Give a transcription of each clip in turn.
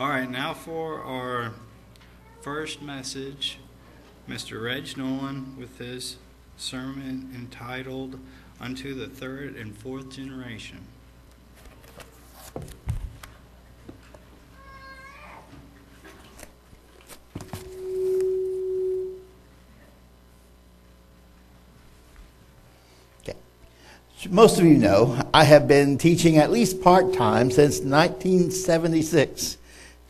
All right, now for our first message, Mr. Reg Noland with his sermon entitled Unto the Third and Fourth Generation. Most of you know I have been teaching at least part time since 1976,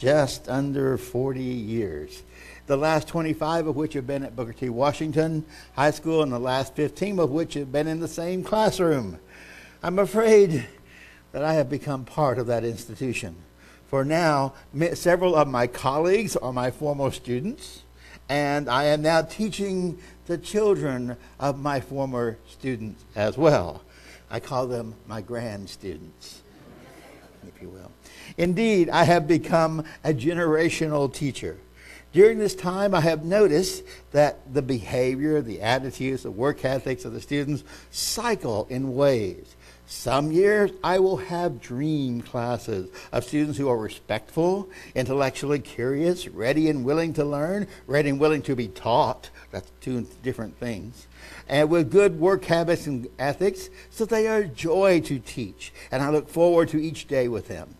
just under 40 years. The last 25 of which have been at Booker T. Washington High School, and the last 15 of which have been in the same classroom. I'm afraid that I have become part of that institution. For now, several of my colleagues are my former students, and I am now teaching the children of my former students as well. I call them my grand students, if you will. Indeed, I have become a generational teacher. During this time, I have noticed that the behavior, the attitudes, the work ethics of the students cycle in waves. Some years I will have dream classes of students who are respectful, intellectually curious, ready and willing to learn, ready and willing to be taught. That's two different things and with good work habits and ethics, so they are a joy to teach, and I look forward to each day with them.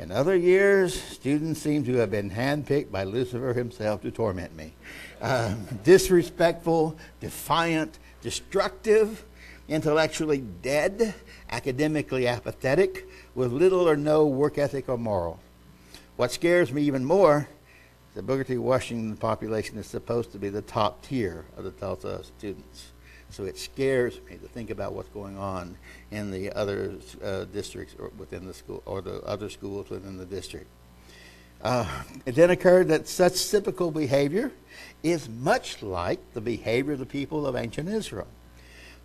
In other years, students seem to have been handpicked by Lucifer himself to torment me. Uh, disrespectful, defiant, destructive, intellectually dead, academically apathetic, with little or no work ethic or moral. What scares me even more is the Booker T. Washington population is supposed to be the top tier of the Tulsa students. So it scares me to think about what's going on in the other uh, districts or within the school or the other schools within the district. Uh, it then occurred that such typical behavior is much like the behavior of the people of ancient Israel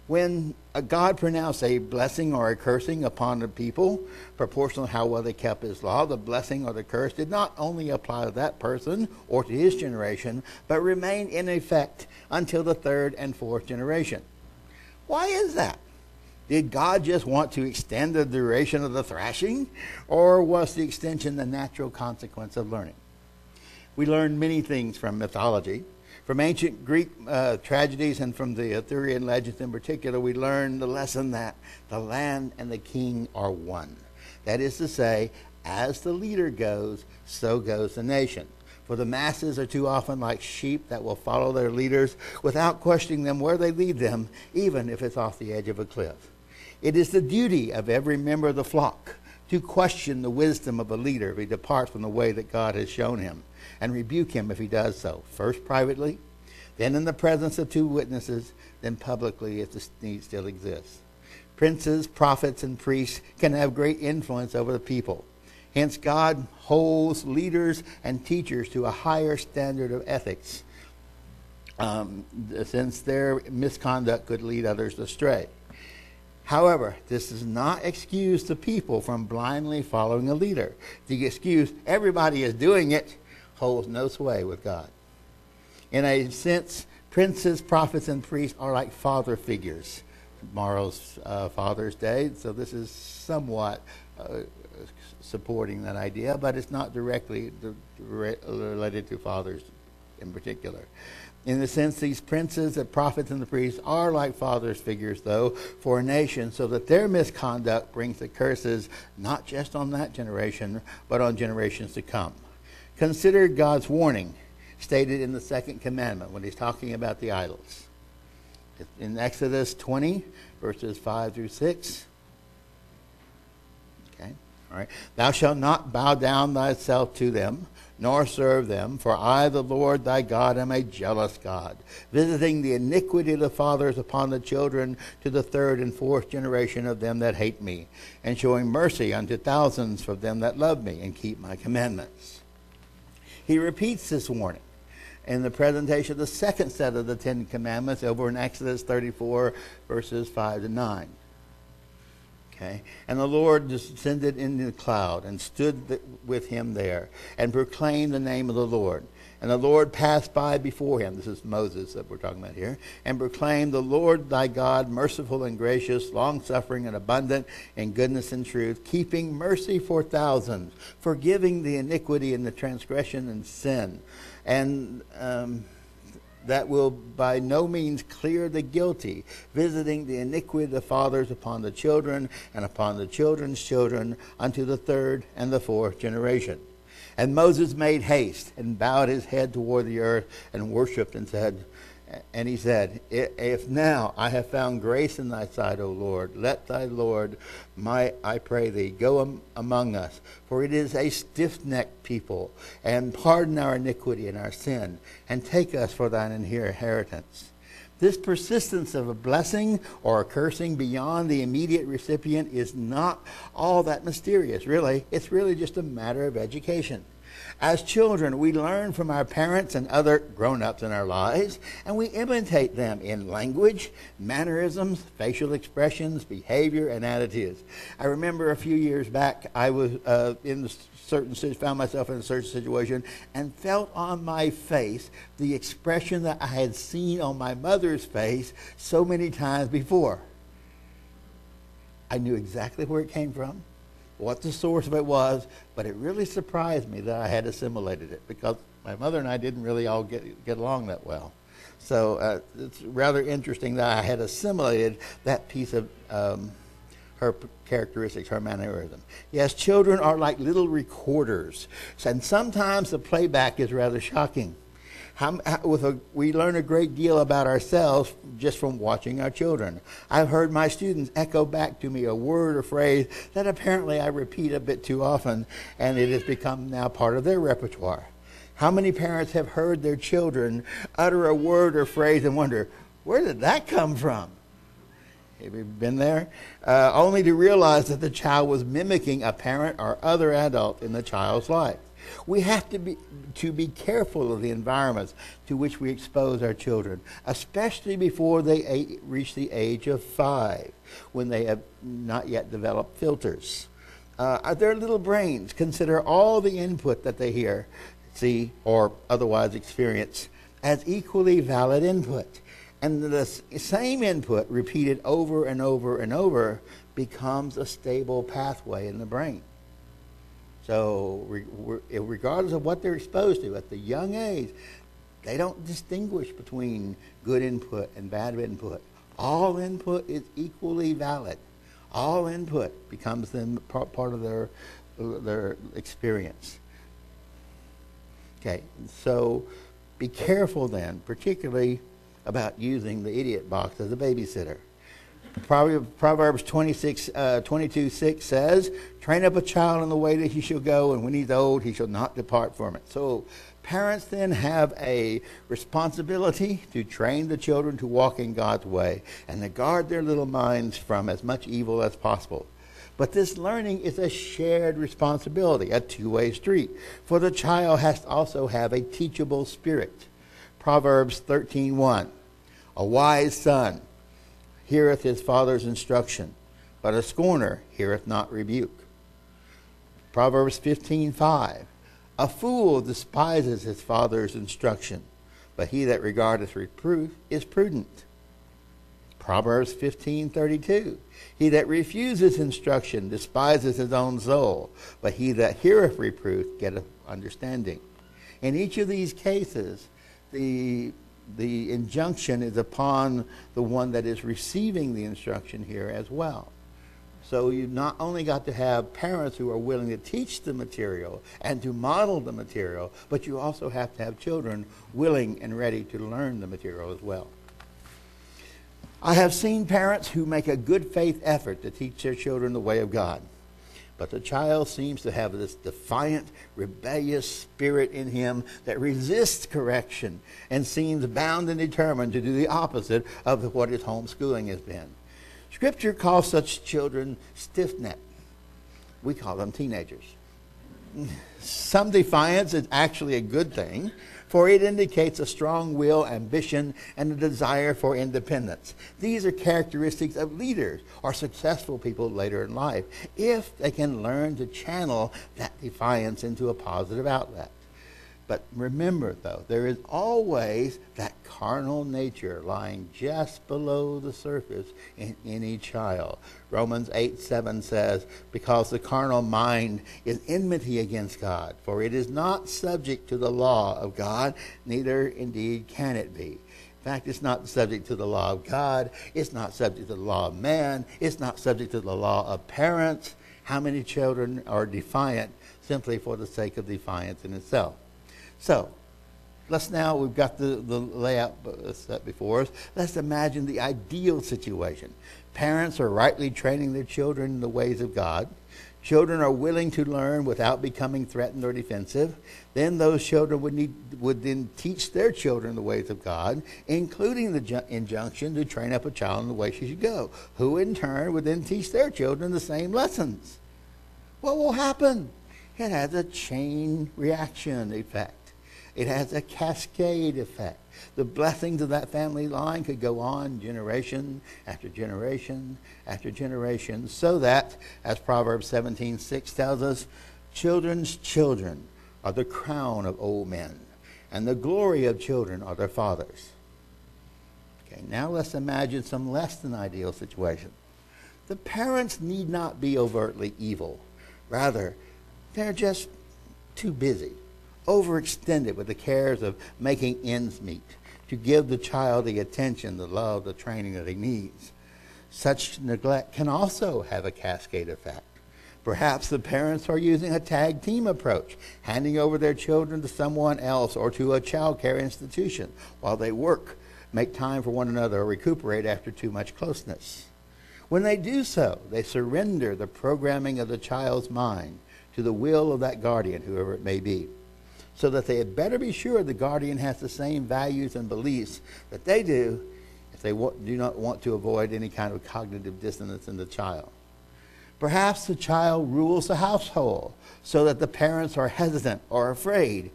when God pronounced a blessing or a cursing upon the people, proportional to how well they kept his law, the blessing or the curse did not only apply to that person or to his generation, but remained in effect until the third and fourth generation. Why is that? Did God just want to extend the duration of the thrashing, or was the extension the natural consequence of learning? We learn many things from mythology from ancient Greek uh, tragedies and from the Arthurian legends in particular, we learn the lesson that the land and the king are one. That is to say, as the leader goes, so goes the nation. For the masses are too often like sheep that will follow their leaders without questioning them where they lead them, even if it's off the edge of a cliff. It is the duty of every member of the flock to question the wisdom of a leader if he departs from the way that God has shown him and rebuke him if he does so, first privately, then in the presence of two witnesses, then publicly if the need still exists. Princes, prophets, and priests can have great influence over the people. Hence, God holds leaders and teachers to a higher standard of ethics, um, since their misconduct could lead others astray. However, this does not excuse the people from blindly following a leader. The excuse, everybody is doing it, holds no sway with God. In a sense, princes, prophets, and priests are like father figures. Tomorrow's uh, Father's Day, so this is somewhat uh, supporting that idea, but it's not directly related to fathers in particular. In the sense, these princes, the prophets, and the priests are like fathers' figures, though, for a nation, so that their misconduct brings the curses not just on that generation, but on generations to come. Consider God's warning stated in the second commandment when he's talking about the idols. In Exodus 20, verses 5 through 6. Okay, all right. Thou shalt not bow down thyself to them, nor serve them, for I, the Lord thy God, am a jealous God, visiting the iniquity of the fathers upon the children to the third and fourth generation of them that hate me, and showing mercy unto thousands of them that love me and keep my commandments. He repeats this warning in the presentation of the second set of the Ten Commandments over in Exodus 34, verses 5 to 9. Okay? And the Lord descended in the cloud and stood with him there and proclaimed the name of the Lord. And the Lord passed by before him. This is Moses that we're talking about here. And proclaimed, The Lord thy God, merciful and gracious, long suffering and abundant in goodness and truth, keeping mercy for thousands, forgiving the iniquity and the transgression and sin. And. Um, that will by no means clear the guilty, visiting the iniquity of the fathers upon the children and upon the children's children unto the third and the fourth generation. And Moses made haste and bowed his head toward the earth and worshipped and said, and he said, If now I have found grace in thy sight, O Lord, let thy Lord, my, I pray thee, go among us. For it is a stiff necked people, and pardon our iniquity and our sin, and take us for thine inheritance. This persistence of a blessing or a cursing beyond the immediate recipient is not all that mysterious, really. It's really just a matter of education. As children, we learn from our parents and other grown ups in our lives, and we imitate them in language, mannerisms, facial expressions, behavior, and attitudes. I remember a few years back, I was uh, in certain found myself in a certain situation and felt on my face the expression that I had seen on my mother's face so many times before. I knew exactly where it came from what the source of it was, but it really surprised me that I had assimilated it because my mother and I didn't really all get, get along that well. So uh, it's rather interesting that I had assimilated that piece of um, her characteristics, her mannerism. Yes, children are like little recorders, and sometimes the playback is rather shocking. How, how, with a, we learn a great deal about ourselves just from watching our children. I've heard my students echo back to me a word or phrase that apparently I repeat a bit too often, and it has become now part of their repertoire. How many parents have heard their children utter a word or phrase and wonder, where did that come from? Have you been there? Uh, only to realize that the child was mimicking a parent or other adult in the child's life. We have to be, to be careful of the environments to which we expose our children, especially before they reach the age of five, when they have not yet developed filters. Uh, their little brains consider all the input that they hear, see, or otherwise experience as equally valid input. And the same input, repeated over and over and over, becomes a stable pathway in the brain. So, regardless of what they're exposed to at the young age, they don't distinguish between good input and bad input. All input is equally valid. All input becomes then part of their their experience. Okay, so be careful then, particularly about using the idiot box as a babysitter. Proverbs 26, uh, 22, 6 says, Train up a child in the way that he shall go, and when he's old, he shall not depart from it. So, parents then have a responsibility to train the children to walk in God's way and to guard their little minds from as much evil as possible. But this learning is a shared responsibility, a two way street. For the child has to also have a teachable spirit. Proverbs 13:1. A wise son heareth his father's instruction, but a scorner heareth not rebuke. Proverbs 15:5 A fool despises his father's instruction, but he that regardeth reproof is prudent. Proverbs 15:32 He that refuses instruction despises his own soul, but he that heareth reproof getteth understanding. In each of these cases, the the injunction is upon the one that is receiving the instruction here as well. So you've not only got to have parents who are willing to teach the material and to model the material, but you also have to have children willing and ready to learn the material as well. I have seen parents who make a good faith effort to teach their children the way of God. But the child seems to have this defiant, rebellious spirit in him that resists correction and seems bound and determined to do the opposite of what his homeschooling has been. Scripture calls such children stiff necked. We call them teenagers. Some defiance is actually a good thing for it indicates a strong will, ambition, and a desire for independence. These are characteristics of leaders or successful people later in life if they can learn to channel that defiance into a positive outlet. But remember, though, there is always that carnal nature lying just below the surface in any child. Romans 8 7 says, Because the carnal mind is enmity against God, for it is not subject to the law of God, neither indeed can it be. In fact, it's not subject to the law of God. It's not subject to the law of man. It's not subject to the law of parents. How many children are defiant simply for the sake of defiance in itself? So, let's now, we've got the, the layout uh, set before us. Let's imagine the ideal situation. Parents are rightly training their children in the ways of God. Children are willing to learn without becoming threatened or defensive. Then those children would, need, would then teach their children the ways of God, including the ju- injunction to train up a child in the way she should go, who in turn would then teach their children the same lessons. What will happen? It has a chain reaction effect. It has a cascade effect. The blessings of that family line could go on generation after generation after generation, so that, as Proverbs 17:6 tells us, children's children are the crown of old men, and the glory of children are their fathers. Okay, now let's imagine some less than ideal situation. The parents need not be overtly evil. Rather, they're just too busy overextended with the cares of making ends meet, to give the child the attention, the love, the training that he needs. Such neglect can also have a cascade effect. Perhaps the parents are using a tag team approach, handing over their children to someone else or to a child care institution while they work, make time for one another, or recuperate after too much closeness. When they do so, they surrender the programming of the child's mind to the will of that guardian, whoever it may be so that they had better be sure the guardian has the same values and beliefs that they do if they do not want to avoid any kind of cognitive dissonance in the child. Perhaps the child rules the household so that the parents are hesitant or afraid,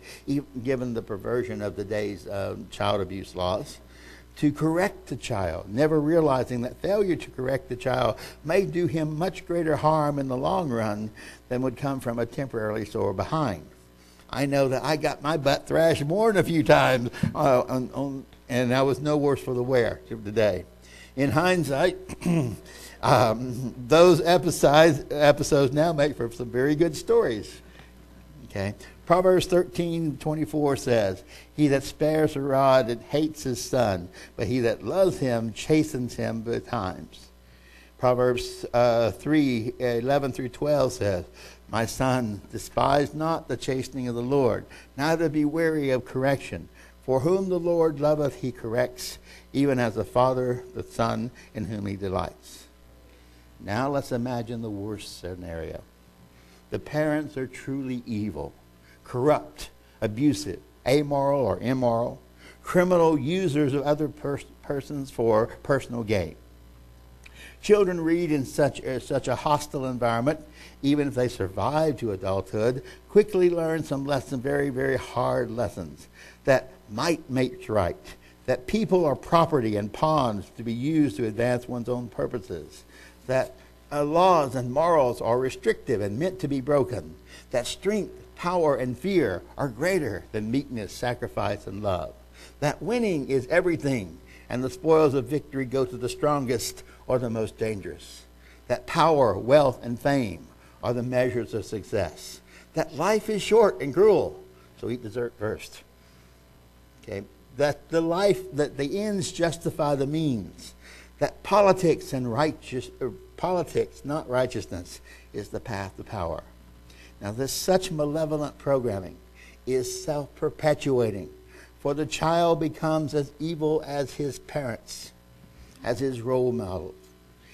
given the perversion of the day's uh, child abuse laws, to correct the child, never realizing that failure to correct the child may do him much greater harm in the long run than would come from a temporarily sore behind. I know that I got my butt thrashed more than a few times, uh, on, on, and I was no worse for the wear today. In hindsight, um, those episodes, episodes now make for some very good stories. Okay. Proverbs 13, 24 says, He that spares a rod and hates his son, but he that loves him chastens him betimes. Proverbs uh, 3, 11 through 12 says, my son, despise not the chastening of the Lord, neither be weary of correction. For whom the Lord loveth, he corrects, even as a father the son in whom he delights. Now let's imagine the worst scenario. The parents are truly evil, corrupt, abusive, amoral or immoral, criminal users of other pers- persons for personal gain. Children read in such, uh, such a hostile environment, even if they survive to adulthood, quickly learn some lessons, very, very hard lessons, that might makes right, that people are property and pawns to be used to advance one's own purposes, that uh, laws and morals are restrictive and meant to be broken, that strength, power, and fear are greater than meekness, sacrifice, and love, that winning is everything, and the spoils of victory go to the strongest are the most dangerous. That power, wealth, and fame are the measures of success. That life is short and cruel, so eat dessert first. Okay? That the life, that the ends justify the means. That politics and righteous, uh, politics, not righteousness, is the path to power. Now, this such malevolent programming is self perpetuating, for the child becomes as evil as his parents, as his role models.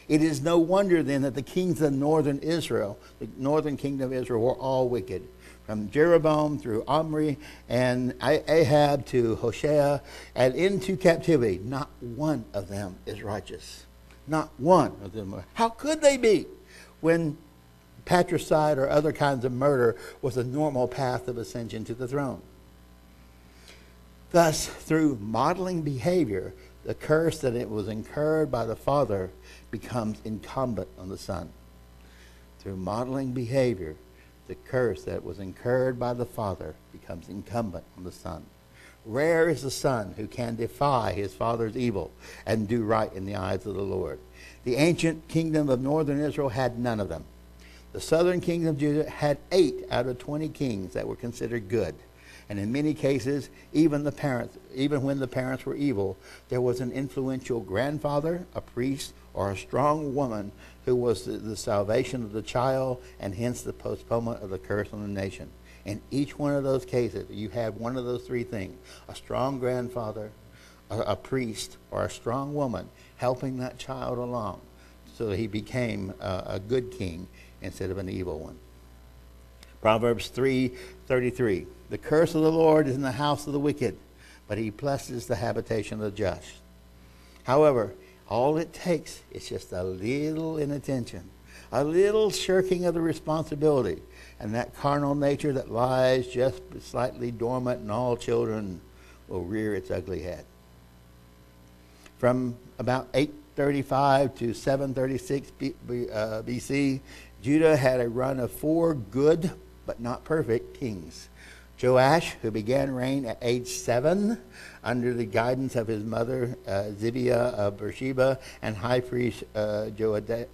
It is no wonder then that the kings of northern Israel, the northern kingdom of Israel, were all wicked. From Jeroboam through Omri and Ahab to Hoshea and into captivity, not one of them is righteous. Not one of them. How could they be when patricide or other kinds of murder was a normal path of ascension to the throne? Thus, through modeling behavior, the curse that it was incurred by the father becomes incumbent on the son. Through modeling behavior, the curse that was incurred by the father becomes incumbent on the son. Rare is the son who can defy his father's evil and do right in the eyes of the Lord. The ancient kingdom of northern Israel had none of them. The southern kingdom of Judah had eight out of 20 kings that were considered good. And in many cases, even the parents, even when the parents were evil, there was an influential grandfather, a priest, or a strong woman who was the, the salvation of the child and hence the postponement of the curse on the nation. In each one of those cases, you had one of those three things a strong grandfather, a, a priest, or a strong woman helping that child along so that he became a, a good king instead of an evil one. Proverbs 3:33 The curse of the Lord is in the house of the wicked, but he blesses the habitation of the just. However, all it takes is just a little inattention, a little shirking of the responsibility, and that carnal nature that lies just slightly dormant in all children will rear its ugly head. From about 835 to 736 BC, uh, Judah had a run of four good but not perfect kings. Joash, who began reign at age seven under the guidance of his mother uh, Zibiah of Beersheba and high priest uh, Joadah,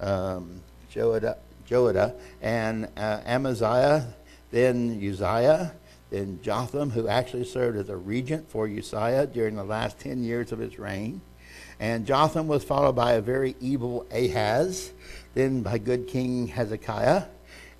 um, Joadah, Joadah and uh, Amaziah, then Uzziah, then Jotham, who actually served as a regent for Uzziah during the last 10 years of his reign. And Jotham was followed by a very evil Ahaz, then by good King Hezekiah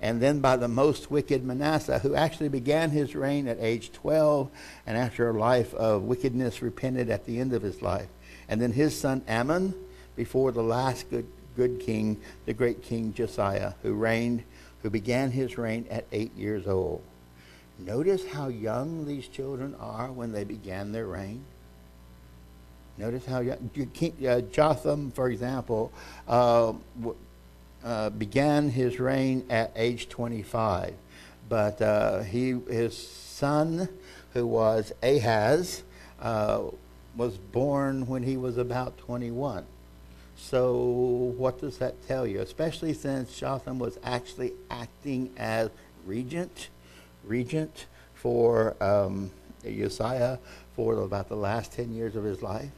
and then by the most wicked Manasseh, who actually began his reign at age 12 and after a life of wickedness repented at the end of his life. And then his son Amon before the last good, good king, the great king Josiah, who reigned, who began his reign at eight years old. Notice how young these children are when they began their reign. Notice how young, uh, Jotham, for example, uh, uh, began his reign at age 25. But uh, he, his son, who was Ahaz, uh, was born when he was about 21. So, what does that tell you? Especially since Jotham was actually acting as regent, regent for um, Uzziah for about the last 10 years of his life.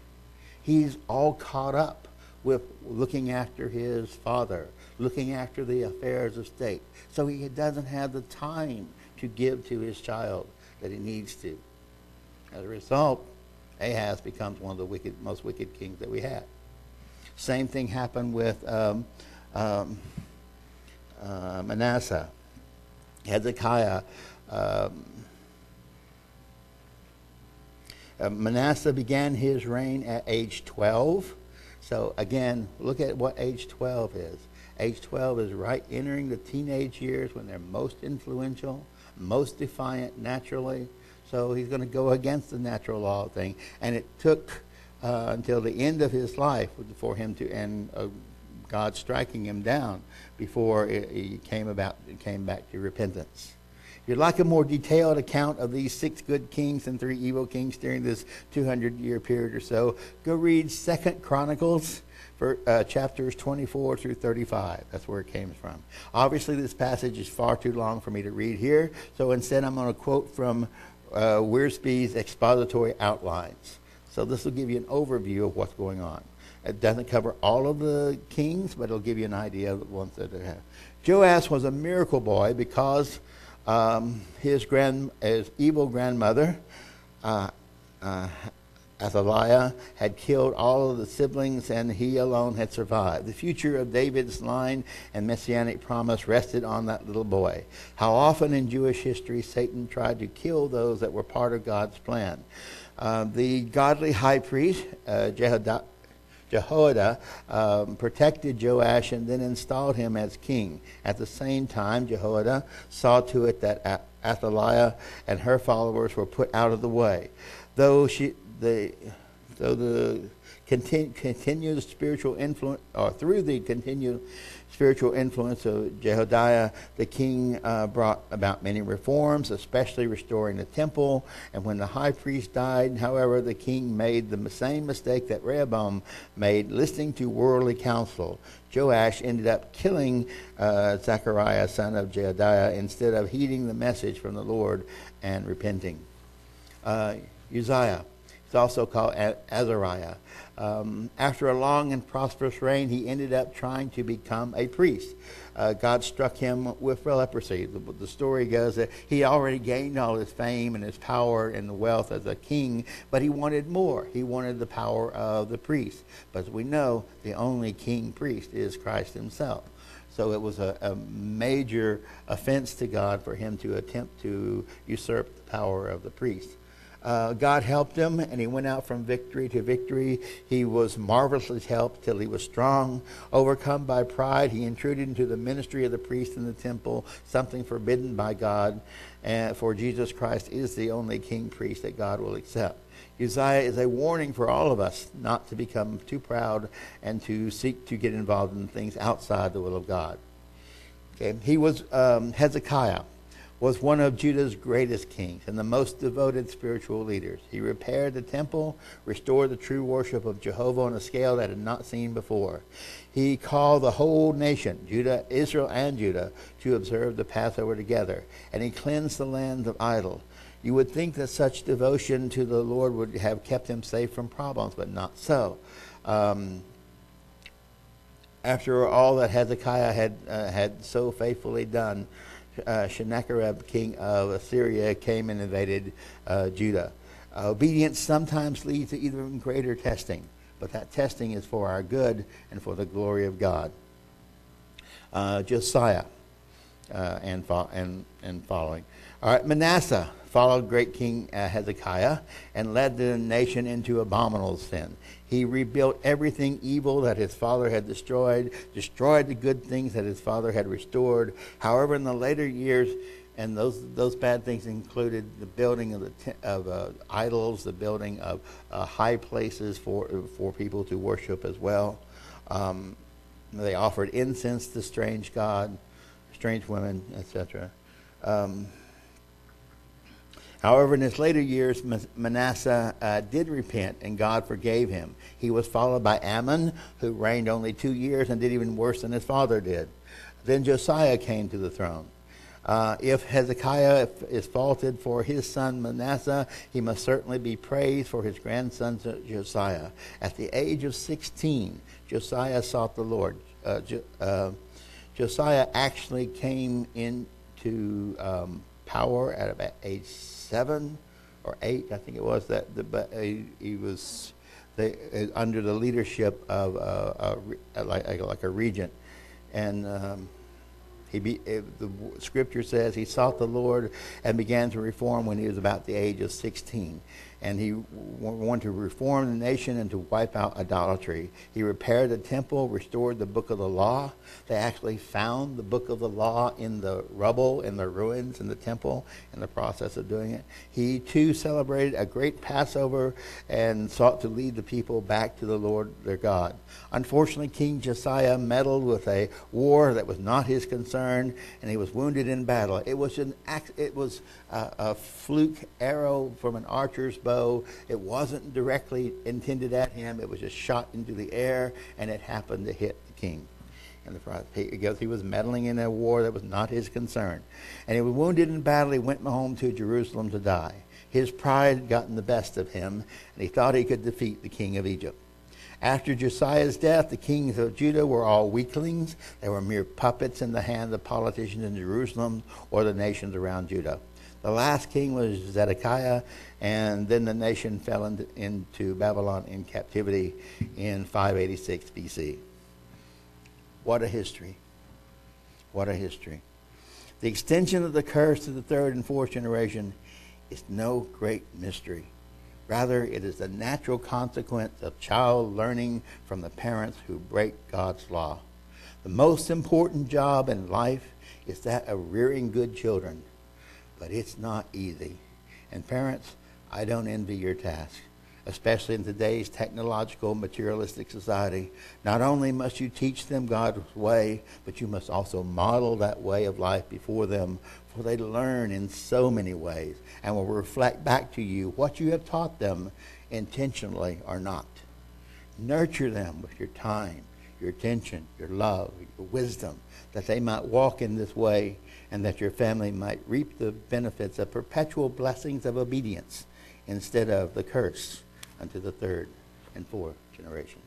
He's all caught up with looking after his father, looking after the affairs of state. So he doesn't have the time to give to his child that he needs to. As a result, Ahaz becomes one of the wicked, most wicked kings that we have. Same thing happened with um, um, uh, Manasseh. Hezekiah. Um, uh, Manasseh began his reign at age 12. So again, look at what age 12 is. Age 12 is right entering the teenage years when they're most influential, most defiant naturally. So he's going to go against the natural law thing. And it took uh, until the end of his life for him to, end uh, God striking him down before it came about, came back to repentance. If you'd like a more detailed account of these six good kings and three evil kings during this 200 year period or so, go read Second Chronicles for, uh, chapters 24 through 35. That's where it came from. Obviously, this passage is far too long for me to read here, so instead I'm going to quote from uh, Wiersbe's expository outlines. So this will give you an overview of what's going on. It doesn't cover all of the kings, but it'll give you an idea of the ones that have. Joash was a miracle boy because um, his grand, his evil grandmother, uh, uh, Athaliah had killed all of the siblings and he alone had survived. The future of David's line and messianic promise rested on that little boy. How often in Jewish history Satan tried to kill those that were part of God's plan. Uh, the godly high priest, uh, Jehoiada, Jehoiada um, protected Joash and then installed him as king. At the same time, Jehoiada saw to it that Athaliah and her followers were put out of the way. Though she, the, though the continue, continued spiritual influence, or through the continued spiritual influence of Jehoiada, the king uh, brought about many reforms, especially restoring the temple. And when the high priest died, however, the king made the same mistake that Rehoboam made, listening to worldly counsel. Joash ended up killing uh, Zechariah, son of Jehoiada, instead of heeding the message from the Lord and repenting. Uh, Uzziah, he's also called Azariah. Um, after a long and prosperous reign, he ended up trying to become a priest. Uh, God struck him with leprosy. The, the, story goes that he already gained all his fame and his power and the wealth as a king, but he wanted more. He wanted the power of the priest. But as we know, the only king priest is Christ himself. So it was a, a major offense to God for him to attempt to usurp the power of the priest. Uh, God helped him, and he went out from victory to victory. He was marvelously helped till he was strong. Overcome by pride, he intruded into the ministry of the priest in the temple, something forbidden by God. And for Jesus Christ is the only king priest that God will accept. Uzziah is a warning for all of us not to become too proud and to seek to get involved in things outside the will of God. Okay, he was um, Hezekiah was one of Judah's greatest kings and the most devoted spiritual leaders. He repaired the temple, restored the true worship of Jehovah on a scale that had not seen before. He called the whole nation, Judah, Israel and Judah, to observe the Passover together, and he cleansed the land of idols. You would think that such devotion to the Lord would have kept him safe from problems, but not so. Um, after all that Hezekiah had uh, had so faithfully done, uh, Sennacherib, king of Assyria, came and invaded uh, Judah. Uh, obedience sometimes leads to even greater testing, but that testing is for our good and for the glory of God. Uh, Josiah uh, and, fo- and, and following. All right, Manasseh followed great King uh, Hezekiah and led the nation into abominable sin. He rebuilt everything evil that his father had destroyed, destroyed the good things that his father had restored. However, in the later years, and those those bad things included the building of the of uh, idols, the building of uh, high places for for people to worship as well. Um, they offered incense to strange god, strange women, etc. Um, However, in his later years, Manasseh uh, did repent, and God forgave him. He was followed by Amon, who reigned only two years and did even worse than his father did. Then Josiah came to the throne. Uh, if Hezekiah is faulted for his son Manasseh, he must certainly be praised for his grandson Josiah. At the age of 16, Josiah sought the Lord. Uh, jo- uh, Josiah actually came into um, power at about age seven or eight, I think it was, that the, but he, he was they, uh, under the leadership of uh, a, like, like a regent. And um, he be, the scripture says he sought the Lord and began to reform when he was about the age of 16 and he wanted to reform the nation and to wipe out idolatry. He repaired the temple, restored the book of the law. They actually found the book of the law in the rubble, in the ruins in the temple, in the process of doing it. He too celebrated a great Passover and sought to lead the people back to the Lord their God. Unfortunately, King Josiah meddled with a war that was not his concern, and he was wounded in battle. It was an act it was a, a fluke arrow from an archer's bow. It wasn't directly intended at him. It was just shot into the air, and it happened to hit the king. The because he was meddling in a war that was not his concern. And he was wounded in battle. He went home to Jerusalem to die. His pride had gotten the best of him, and he thought he could defeat the king of Egypt. After Josiah's death, the kings of Judah were all weaklings. They were mere puppets in the hands of politicians in Jerusalem or the nations around Judah. The last king was Zedekiah, and then the nation fell into, into Babylon in captivity in 586 BC. What a history! What a history. The extension of the curse to the third and fourth generation is no great mystery. Rather, it is the natural consequence of child learning from the parents who break God's law. The most important job in life is that of rearing good children but it's not easy. And parents, I don't envy your task. especially in today's technological, materialistic society. Not only must you teach them God's way, but you must also model that way of life before them, for they learn in so many ways and will reflect back to you what you have taught them intentionally or not. Nurture them with your time, your attention, your love, your wisdom, that they might walk in this way and that your family might reap the benefits of perpetual blessings of obedience instead of the curse unto the third and fourth generation.